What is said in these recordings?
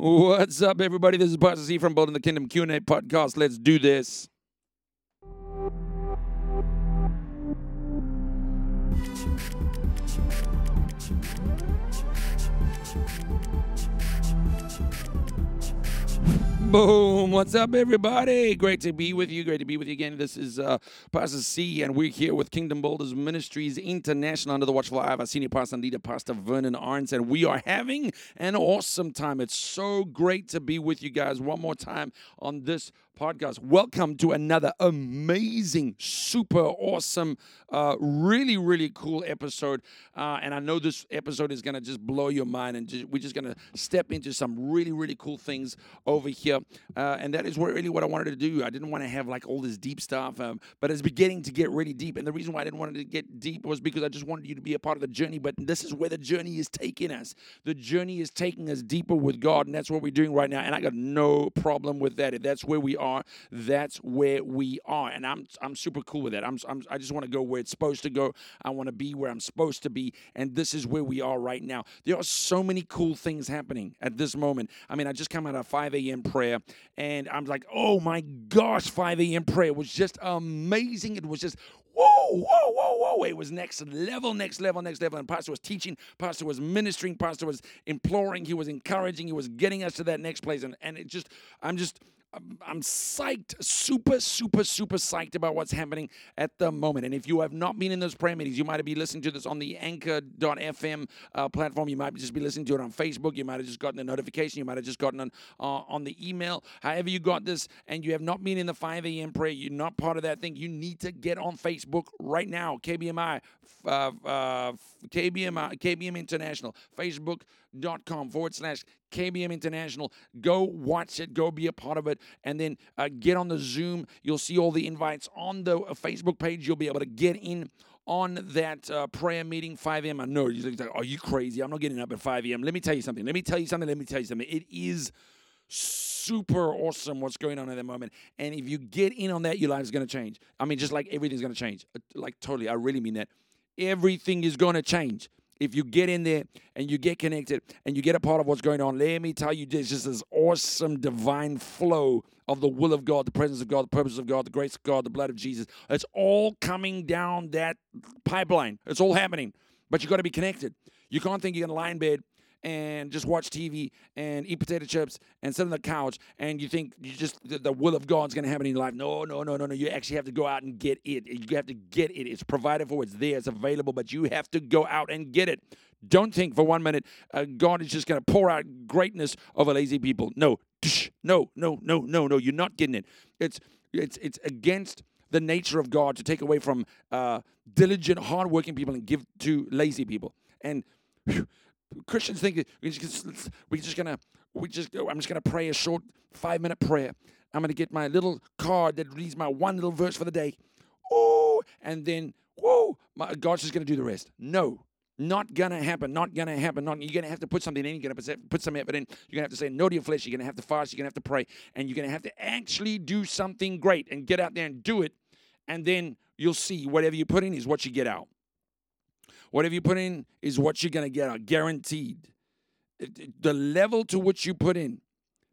What's up, everybody? This is Pastor C from Building the Kingdom Q&A podcast. Let's do this. Boom. What's up, everybody? Great to be with you. Great to be with you again. This is uh, Pastor C, and we're here with Kingdom Builders Ministries International under the watchful eye of our senior pastor and leader, Pastor Vernon Arns. And we are having an awesome time. It's so great to be with you guys one more time on this podcast. Welcome to another amazing, super awesome, uh, really, really cool episode. Uh, and I know this episode is going to just blow your mind, and just, we're just going to step into some really, really cool things over here. Uh, and that is what, really what I wanted to do. I didn't want to have like all this deep stuff, um, but it's beginning to get really deep. And the reason why I didn't want to get deep was because I just wanted you to be a part of the journey. But this is where the journey is taking us. The journey is taking us deeper with God, and that's what we're doing right now. And I got no problem with that. If that's where we are, that's where we are. And I'm I'm super cool with that. I'm, I'm I just want to go where it's supposed to go. I want to be where I'm supposed to be, and this is where we are right now. There are so many cool things happening at this moment. I mean, I just come out of 5 a.m. prayer, and I'm like, oh my gosh, 5 a.m. prayer was just amazing. It was just whoa, whoa, whoa, whoa. It was next level, next level, next level. And Pastor was teaching, Pastor was ministering, Pastor was imploring, he was encouraging, he was getting us to that next place. And, and it just, I'm just, I'm psyched, super, super, super psyched about what's happening at the moment. And if you have not been in those prayer meetings, you might be listening to this on the anchor.fm uh, platform. You might just be listening to it on Facebook. You might have just gotten a notification. You might have just gotten on, uh, on the email. However, you got this and you have not been in the 5 a.m. prayer, you're not part of that thing, you need to get on Facebook right now. KBMI, uh, uh, KBMI, KBM International, Facebook.com forward slash KBM International. Go watch it, go be a part of it, and then uh, get on the Zoom. You'll see all the invites on the uh, Facebook page. You'll be able to get in on that uh, prayer meeting 5 a.m. I know you're like, are you crazy? I'm not getting up at 5 a.m. Let me tell you something. Let me tell you something. Let me tell you something. It is super awesome what's going on at the moment. And if you get in on that, your life is going to change. I mean, just like everything's going to change. Uh, like, totally. I really mean that. Everything is going to change if you get in there and you get connected and you get a part of what's going on, let me tell you, there's just this awesome divine flow of the will of God, the presence of God, the purpose of God, the grace of God, the blood of Jesus. It's all coming down that pipeline. It's all happening. But you got to be connected. You can't think you're going to lie in bed and just watch TV and eat potato chips and sit on the couch and you think you just the, the will of God's going to happen in your life. No, no, no, no, no. You actually have to go out and get it. You have to get it. It's provided for. It's there. It's available. But you have to go out and get it. Don't think for one minute uh, God is just going to pour out greatness over lazy people. No, no, no, no, no, no. You're not getting it. It's it's it's against the nature of God to take away from uh, diligent, hardworking people and give to lazy people. And whew, Christians think we're just, we're just gonna we just I'm just gonna pray a short five minute prayer. I'm gonna get my little card that reads my one little verse for the day. Oh, and then whoa, my, God's just gonna do the rest. No, not gonna happen. Not gonna happen. Not you're gonna have to put something in. You're gonna put some effort in. You're gonna have to say no to your flesh. You're gonna have to fast. You're gonna have to pray, and you're gonna have to actually do something great and get out there and do it. And then you'll see whatever you put in is what you get out. Whatever you put in is what you're going to get out, guaranteed. The level to which you put in,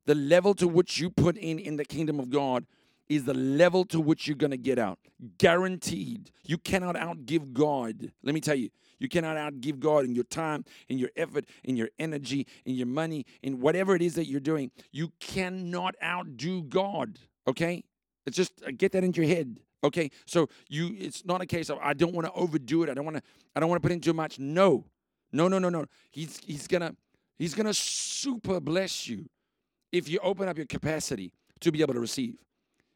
the level to which you put in in the kingdom of God is the level to which you're going to get out. Guaranteed. You cannot outgive God. Let me tell you, you cannot outgive God in your time, in your effort, in your energy, in your money, in whatever it is that you're doing. You cannot outdo God. Okay? It's just uh, get that into your head. Okay, so you it's not a case of I don't want to overdo it. I don't want to I don't want to put in too much. No. No, no, no, no. He's he's gonna he's gonna super bless you if you open up your capacity to be able to receive.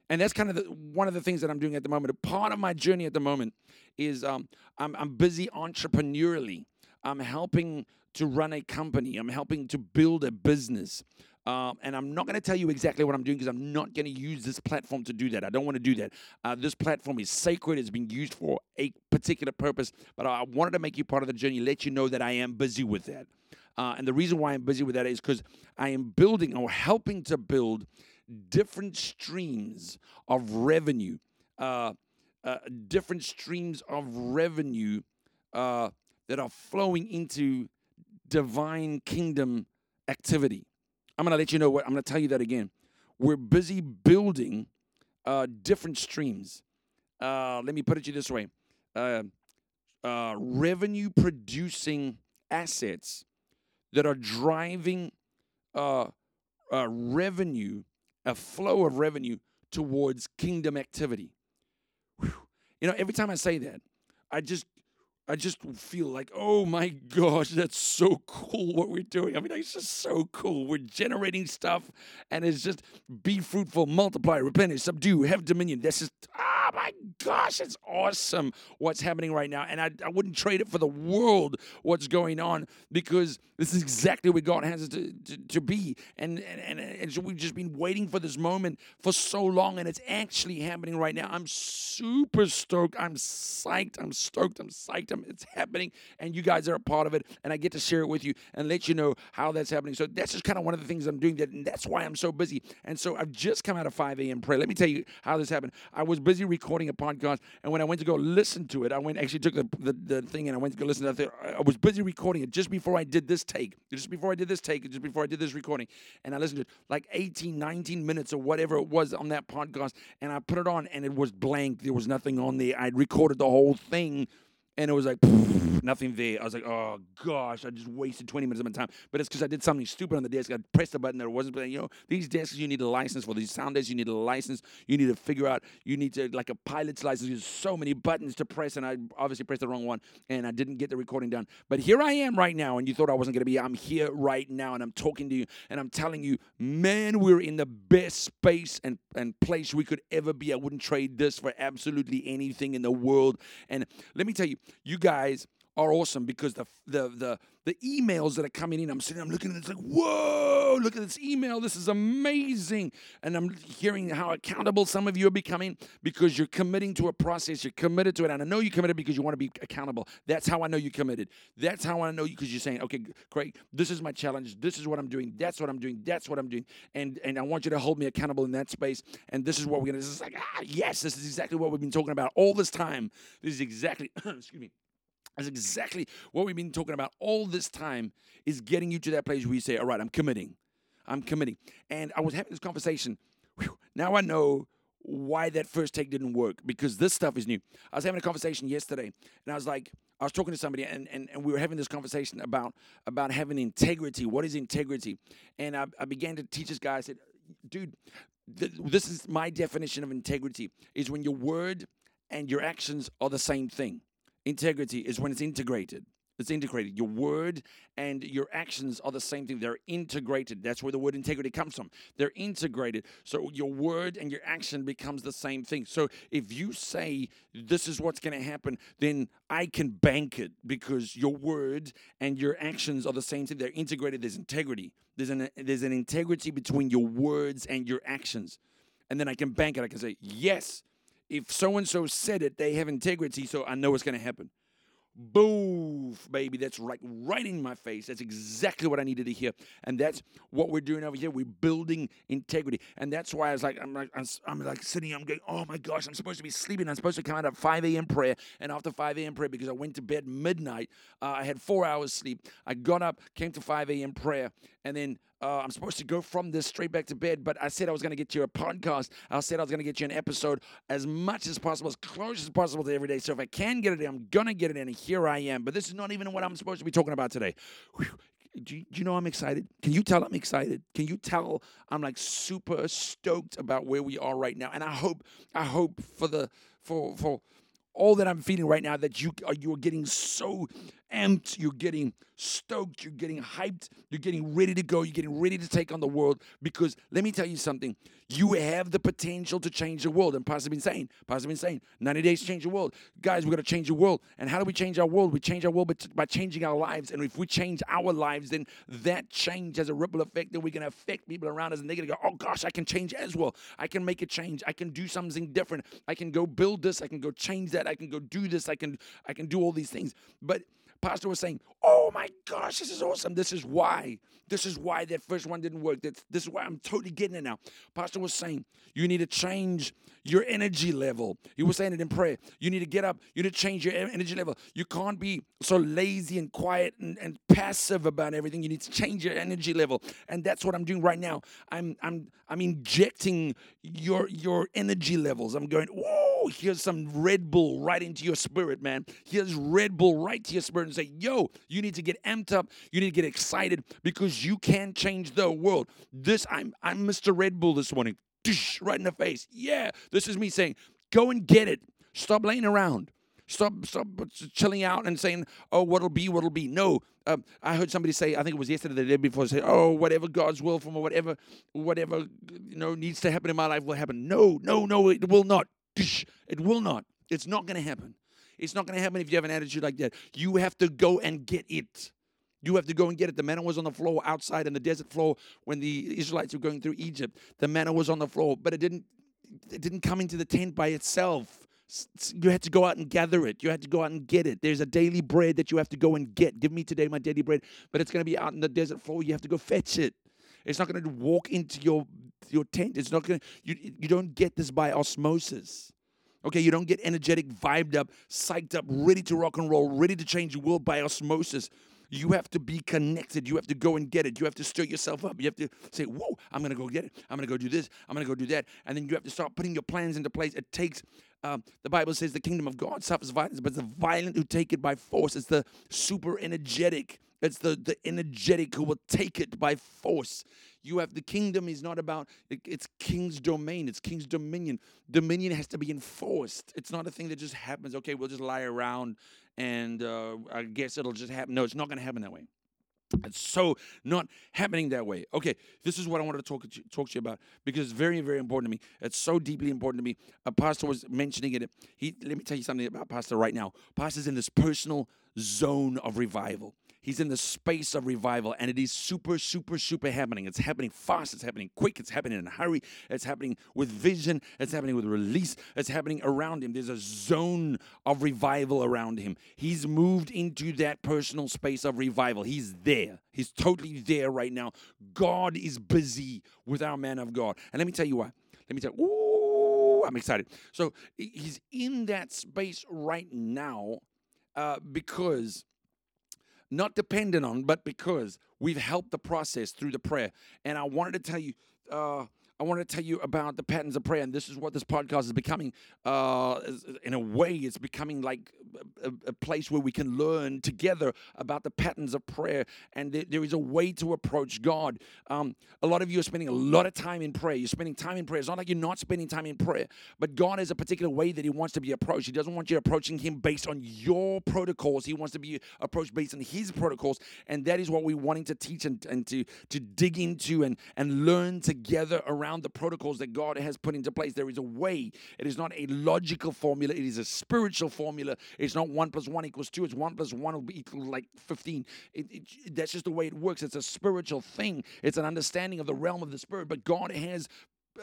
And that's kind of the, one of the things that I'm doing at the moment. Part of my journey at the moment is um, I'm, I'm busy entrepreneurially. I'm helping to run a company. I'm helping to build a business. Um, and I'm not going to tell you exactly what I'm doing because I'm not going to use this platform to do that. I don't want to do that. Uh, this platform is sacred, it's been used for a particular purpose, but I wanted to make you part of the journey, let you know that I am busy with that. Uh, and the reason why I'm busy with that is because I am building or helping to build different streams of revenue, uh, uh different streams of revenue uh, that are flowing into divine kingdom activity. I'm going to let you know what I'm going to tell you that again. We're busy building uh, different streams. Uh, let me put it to you this way uh, uh, revenue producing assets that are driving uh, uh, revenue, a flow of revenue towards kingdom activity. Whew. You know, every time I say that, I just I just feel like, oh my gosh, that's so cool what we're doing. I mean, it's just so cool. We're generating stuff, and it's just be fruitful, multiply, replenish, subdue, have dominion. That's just, oh my gosh, it's awesome what's happening right now. And I, I wouldn't trade it for the world what's going on because this is exactly what God has to, to, to be. And, and, and, and we've just been waiting for this moment for so long, and it's actually happening right now. I'm super stoked. I'm psyched. I'm stoked. I'm psyched. I'm it's happening, and you guys are a part of it, and I get to share it with you and let you know how that's happening. So that's just kind of one of the things I'm doing, that, and that's why I'm so busy. And so I've just come out of 5 a.m. prayer. Let me tell you how this happened. I was busy recording a podcast, and when I went to go listen to it, I went actually took the, the, the thing and I went to go listen to it. I was busy recording it just before I did this take, just before I did this take, just before I did this recording, and I listened to it like 18, 19 minutes or whatever it was on that podcast, and I put it on, and it was blank. There was nothing on there. I'd recorded the whole thing and it was like nothing there. I was like, oh gosh, I just wasted 20 minutes of my time. But it's because I did something stupid on the desk. I pressed a button that wasn't playing. You know, these desks you need a license for. These sound desks you need a license. You need to figure out. You need to like a pilot's license. There's so many buttons to press, and I obviously pressed the wrong one, and I didn't get the recording done. But here I am right now, and you thought I wasn't gonna be. I'm here right now, and I'm talking to you, and I'm telling you, man, we're in the best space and and place we could ever be. I wouldn't trade this for absolutely anything in the world. And let me tell you you guys are awesome because the the the the emails that are coming in, I'm sitting, I'm looking at it, it's like, whoa, look at this email. This is amazing. And I'm hearing how accountable some of you are becoming because you're committing to a process, you're committed to it. And I know you're committed because you want to be accountable. That's how I know you're committed. That's how I know you because you're saying, okay, Craig, this is my challenge. This is what I'm doing. That's what I'm doing. That's what I'm doing. And and I want you to hold me accountable in that space. And this is what we're gonna. This is like, ah, yes, this is exactly what we've been talking about all this time. This is exactly, excuse me that's exactly what we've been talking about all this time is getting you to that place where you say, all right, I'm committing. I'm committing. And I was having this conversation. Whew, now I know why that first take didn't work because this stuff is new. I was having a conversation yesterday and I was like, I was talking to somebody and, and, and we were having this conversation about about having integrity. What is integrity? And I, I began to teach this guy, I said, dude, th- this is my definition of integrity is when your word and your actions are the same thing. Integrity is when it's integrated. It's integrated. Your word and your actions are the same thing. They're integrated. That's where the word integrity comes from. They're integrated. So your word and your action becomes the same thing. So if you say this is what's going to happen, then I can bank it because your word and your actions are the same thing. They're integrated. There's integrity. There's an there's an integrity between your words and your actions. And then I can bank it. I can say, yes, if so and so said it, they have integrity, so I know it's going to happen. Boof, baby. That's right, right in my face. That's exactly what I needed to hear, and that's what we're doing over here. We're building integrity, and that's why I was like, I'm like, I'm, I'm like sitting. I'm going, oh my gosh, I'm supposed to be sleeping. I'm supposed to come out at 5 a.m. prayer, and after 5 a.m. prayer, because I went to bed midnight, uh, I had four hours sleep. I got up, came to 5 a.m. prayer, and then uh, I'm supposed to go from this straight back to bed, but I said I was going to get you a podcast. I said I was going to get you an episode as much as possible, as close as possible to every day. So if I can get it in, I'm going to get it in. And here I am. But this is not even what I'm supposed to be talking about today. Do you, do you, know I'm excited? Can you tell I'm excited? Can you tell I'm like super stoked about where we are right now? And I hope, I hope for the for for all that I'm feeling right now that you are you are getting so amped, you're getting stoked, you're getting hyped, you're getting ready to go, you're getting ready to take on the world. Because let me tell you something, you have the potential to change the world. And Pastor been saying, Pastor been saying, 90 days to change the world. Guys, we're gonna change the world. And how do we change our world? We change our world by changing our lives. And if we change our lives, then that change has a ripple effect that we can affect people around us, and they're gonna go, oh gosh, I can change as well. I can make a change. I can do something different. I can go build this. I can go change that. I can go do this. I can I can do all these things. But Pastor was saying, "Oh my gosh, this is awesome. This is why. This is why that first one didn't work. That's, this is why I'm totally getting it now." Pastor was saying, "You need to change your energy level." He was saying it in prayer. You need to get up. You need to change your energy level. You can't be so lazy and quiet and, and passive about everything. You need to change your energy level, and that's what I'm doing right now. I'm I'm I'm injecting your your energy levels. I'm going. Whoa here's some Red Bull right into your spirit, man. Here's Red Bull right to your spirit and say, yo, you need to get amped up. You need to get excited because you can change the world. This, I'm, I'm Mr. Red Bull this morning. Right in the face. Yeah, this is me saying, go and get it. Stop laying around. Stop, stop chilling out and saying, "Oh, what'll be, what'll be." No, um, I heard somebody say, I think it was yesterday, the day before, say, "Oh, whatever God's will from, or whatever, whatever you know needs to happen in my life will happen." No, no, no, it will not. It will not. It's not going to happen. It's not going to happen if you have an attitude like that. You have to go and get it. You have to go and get it. The manna was on the floor outside in the desert floor when the Israelites were going through Egypt. The manna was on the floor, but it didn't it didn't come into the tent by itself. You had to go out and gather it. You had to go out and get it. There's a daily bread that you have to go and get. Give me today my daily bread, but it's going to be out in the desert floor. You have to go fetch it. It's not going to walk into your your tent. It's not going to you you don't get this by osmosis. Okay, you don't get energetic, vibed up, psyched up, ready to rock and roll, ready to change the world by osmosis. You have to be connected. You have to go and get it. You have to stir yourself up. You have to say, Whoa, I'm going to go get it. I'm going to go do this. I'm going to go do that. And then you have to start putting your plans into place. It takes, um, the Bible says, the kingdom of God suffers violence, but it's the violent who take it by force. It's the super energetic. It's the, the energetic who will take it by force. You have the kingdom is not about it's king's domain, it's king's dominion. Dominion has to be enforced. It's not a thing that just happens. Okay, we'll just lie around and uh, I guess it'll just happen. No, it's not going to happen that way. It's so not happening that way. Okay, this is what I wanted to talk to, talk to you about because it's very, very important to me. It's so deeply important to me. A pastor was mentioning it. He let me tell you something about pastor right now. Pastor's in this personal zone of revival. He's in the space of revival, and it is super, super, super happening. It's happening fast, it's happening quick, it's happening in a hurry, it's happening with vision, it's happening with release, it's happening around him. There's a zone of revival around him. He's moved into that personal space of revival. He's there. He's totally there right now. God is busy with our man of God. And let me tell you why. Let me tell you, ooh, I'm excited. So he's in that space right now uh, because not dependent on, but because we've helped the process through the prayer. And I wanted to tell you, uh, I want to tell you about the patterns of prayer, and this is what this podcast is becoming. Uh, in a way, it's becoming like a, a, place where we can learn together about the patterns of prayer, and there, there is a way to approach God. Um, a lot of you are spending a lot of time in prayer. You're spending time in prayer. It's not like you're not spending time in prayer, but God has a particular way that He wants to be approached. He doesn't want you approaching Him based on your protocols. He wants to be approached based on His protocols, and that is what we're wanting to teach and, and to to dig into and and learn together around around the protocols that God has put into place. There is a way. It is not a logical formula. It is a spiritual formula. It's not one plus one equals two. It's one plus one will be equal like 15. It, it, that's just the way it works. It's a spiritual thing. It's an understanding of the realm of the spirit. But God has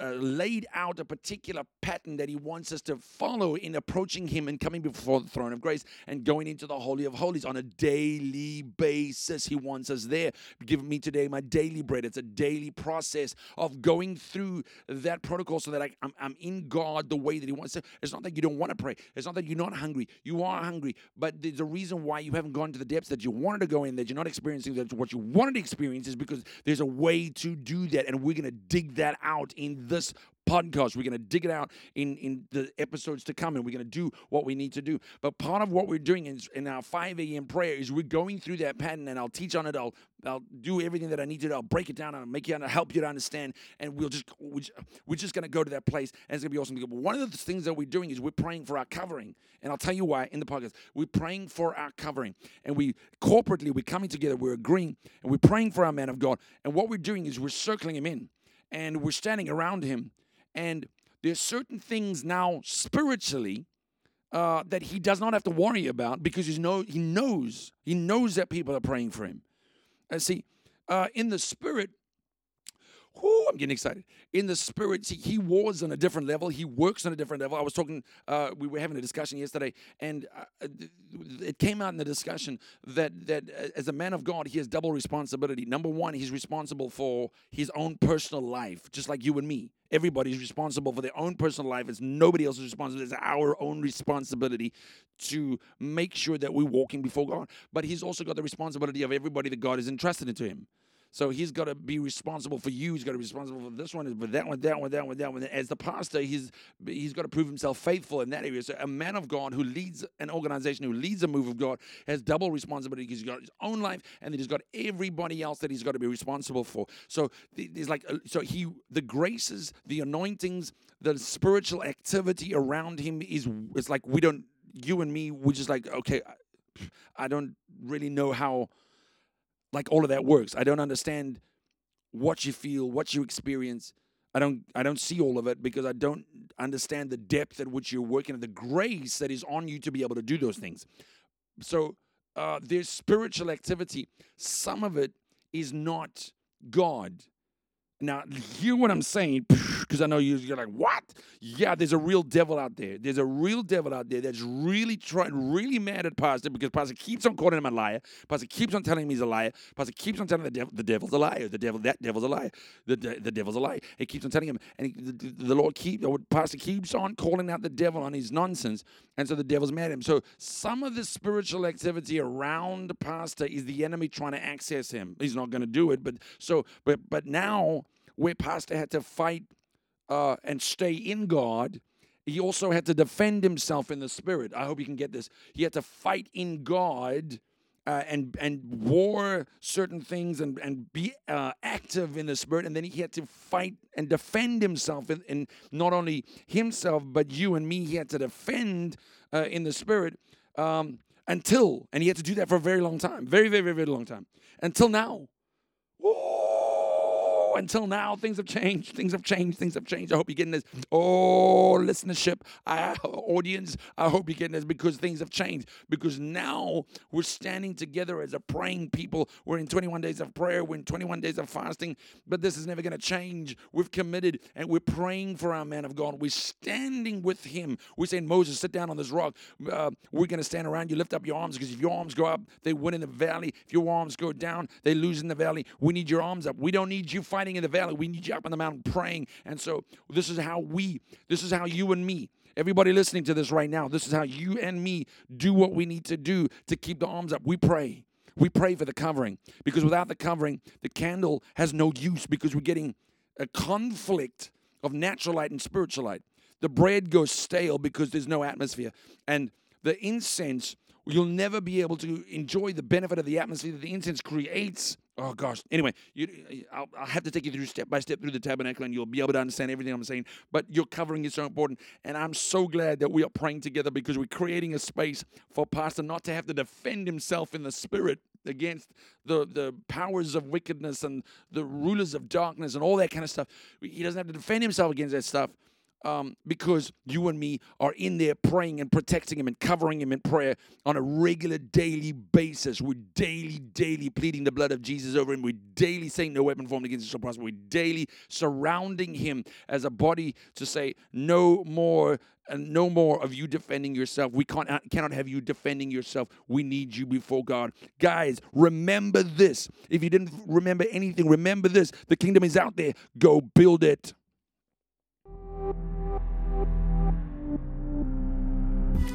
uh, laid out a particular pattern that he wants us to follow in approaching him and coming before the throne of grace and going into the holy of holies on a daily basis. He wants us there. Give me today my daily bread. It's a daily process of going through that protocol so that I, I'm, I'm in god the way that he wants to. It's not that you don't want to pray. It's not that you're not hungry. You are hungry. But there's a reason why you haven't gone to the depths that you wanted to go in that you're not experiencing that what you wanted to experience is because there's a way to do that. And we're going to dig that out in this podcast. We're going to dig it out in, in the episodes to come and we're going to do what we need to do. But part of what we're doing is in our 5 a.m. prayer is we're going through that pattern and I'll teach on it. I'll, I'll do everything that I need to do. I'll break it down. I'll make you, I'll help you to understand. And we'll just, we're just going to go to that place and it's going to be awesome. But one of the things that we're doing is we're praying for our covering. And I'll tell you why in the podcast. We're praying for our covering. And we corporately, we're coming together, we're agreeing, and we're praying for our man of God. And what we're doing is we're circling him in and we're standing around him. And there's certain things now spiritually uh, that he does not have to worry about because he, know, he knows he knows that people are praying for him. And see, uh, in the spirit, I'm getting excited. In the spirit, see, he wars on a different level. He works on a different level. I was talking, uh, we were having a discussion yesterday, and uh, it came out in the discussion that that uh, as a man of God, he has double responsibility. Number one, he's responsible for his own personal life, just like you and me. Everybody's responsible for their own personal life. It's nobody else's responsibility. It's our own responsibility to make sure that we're walking before God. But he's also got the responsibility of everybody that God has entrusted into him. So he's got to be responsible for you. He's got to be responsible for this one, for that one, that one, that one, that one. As the pastor, he's he's got to prove himself faithful in that area. So a man of God who leads an organization, who leads a move of God, has double responsibility. He's got his own life, and then he's got everybody else that he's got to be responsible for. So there's like uh, so he the graces, the anointings, the spiritual activity around him is it's like we don't you and me we're just like okay I don't really know how like all of that works. I don't understand what you feel, what you experience. I don't I don't see all of it because I don't understand the depth at which you're working and the grace that is on you to be able to do those things. So uh, there's spiritual activity. Some of it is not God. Now, hear what I'm saying, because I know you're like, what? Yeah, there's a real devil out there. There's a real devil out there that's really trying, really mad at Pastor because Pastor keeps on calling him a liar. Pastor keeps on telling him he's a liar. Pastor keeps on telling the devil, the devil's a liar. The devil, that devil's a liar. The, the, the devil's a liar. He keeps on telling him, and he, the, the Lord keeps, Pastor keeps on calling out the devil on his nonsense, and so the devil's mad at him. So some of the spiritual activity around Pastor is the enemy trying to access him. He's not going to do it, but so, but but now where Pastor had to fight uh, and stay in God, he also had to defend himself in the spirit. I hope you can get this. He had to fight in God. Uh, and and war certain things and and be uh, active in the spirit, and then he had to fight and defend himself in, not only himself but you and me. He had to defend uh, in the spirit um, until, and he had to do that for a very long time, very very very very long time, until now. Until now, things have changed. Things have changed. Things have changed. I hope you're getting this. Oh, listenership, I, audience, I hope you're getting this because things have changed. Because now we're standing together as a praying people. We're in 21 days of prayer. We're in 21 days of fasting. But this is never going to change. We've committed and we're praying for our man of God. We're standing with him. We're saying, Moses, sit down on this rock. Uh, we're going to stand around you. Lift up your arms because if your arms go up, they win in the valley. If your arms go down, they lose in the valley. We need your arms up. We don't need you fighting fighting in the valley. We need you up on the mountain praying. And so this is how we, this is how you and me, everybody listening to this right now, this is how you and me do what we need to do to keep the arms up. We pray. We pray for the covering because without the covering, the candle has no use because we're getting a conflict of natural light and spiritual light. The bread goes stale because there's no atmosphere. And the incense, you'll never be able to enjoy the benefit of the atmosphere that the incense creates Oh gosh. Anyway, you, I'll, I'll, have to take you through step by step through the tabernacle, and you'll be able to understand everything I'm saying. But your covering is so important, and I'm so glad that we are praying together because we're creating a space for Pastor not to have to defend himself in the spirit against the the powers of wickedness and the rulers of darkness and all that kind of stuff. He doesn't have to defend himself against that stuff um, because you and me are in there praying and protecting him and covering him in prayer on a regular daily basis. We're daily, daily pleading the blood of Jesus over him. We're daily saying no weapon formed against us shall prosper. We're daily surrounding him as a body to say no more and no more of you defending yourself. We can't, uh, cannot have you defending yourself. We need you before God. Guys, remember this. If you didn't remember anything, remember this. The kingdom is out there. Go build it.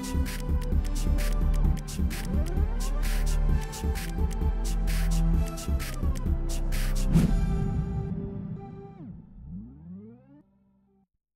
情深，情深，情深，情深，情深，情深。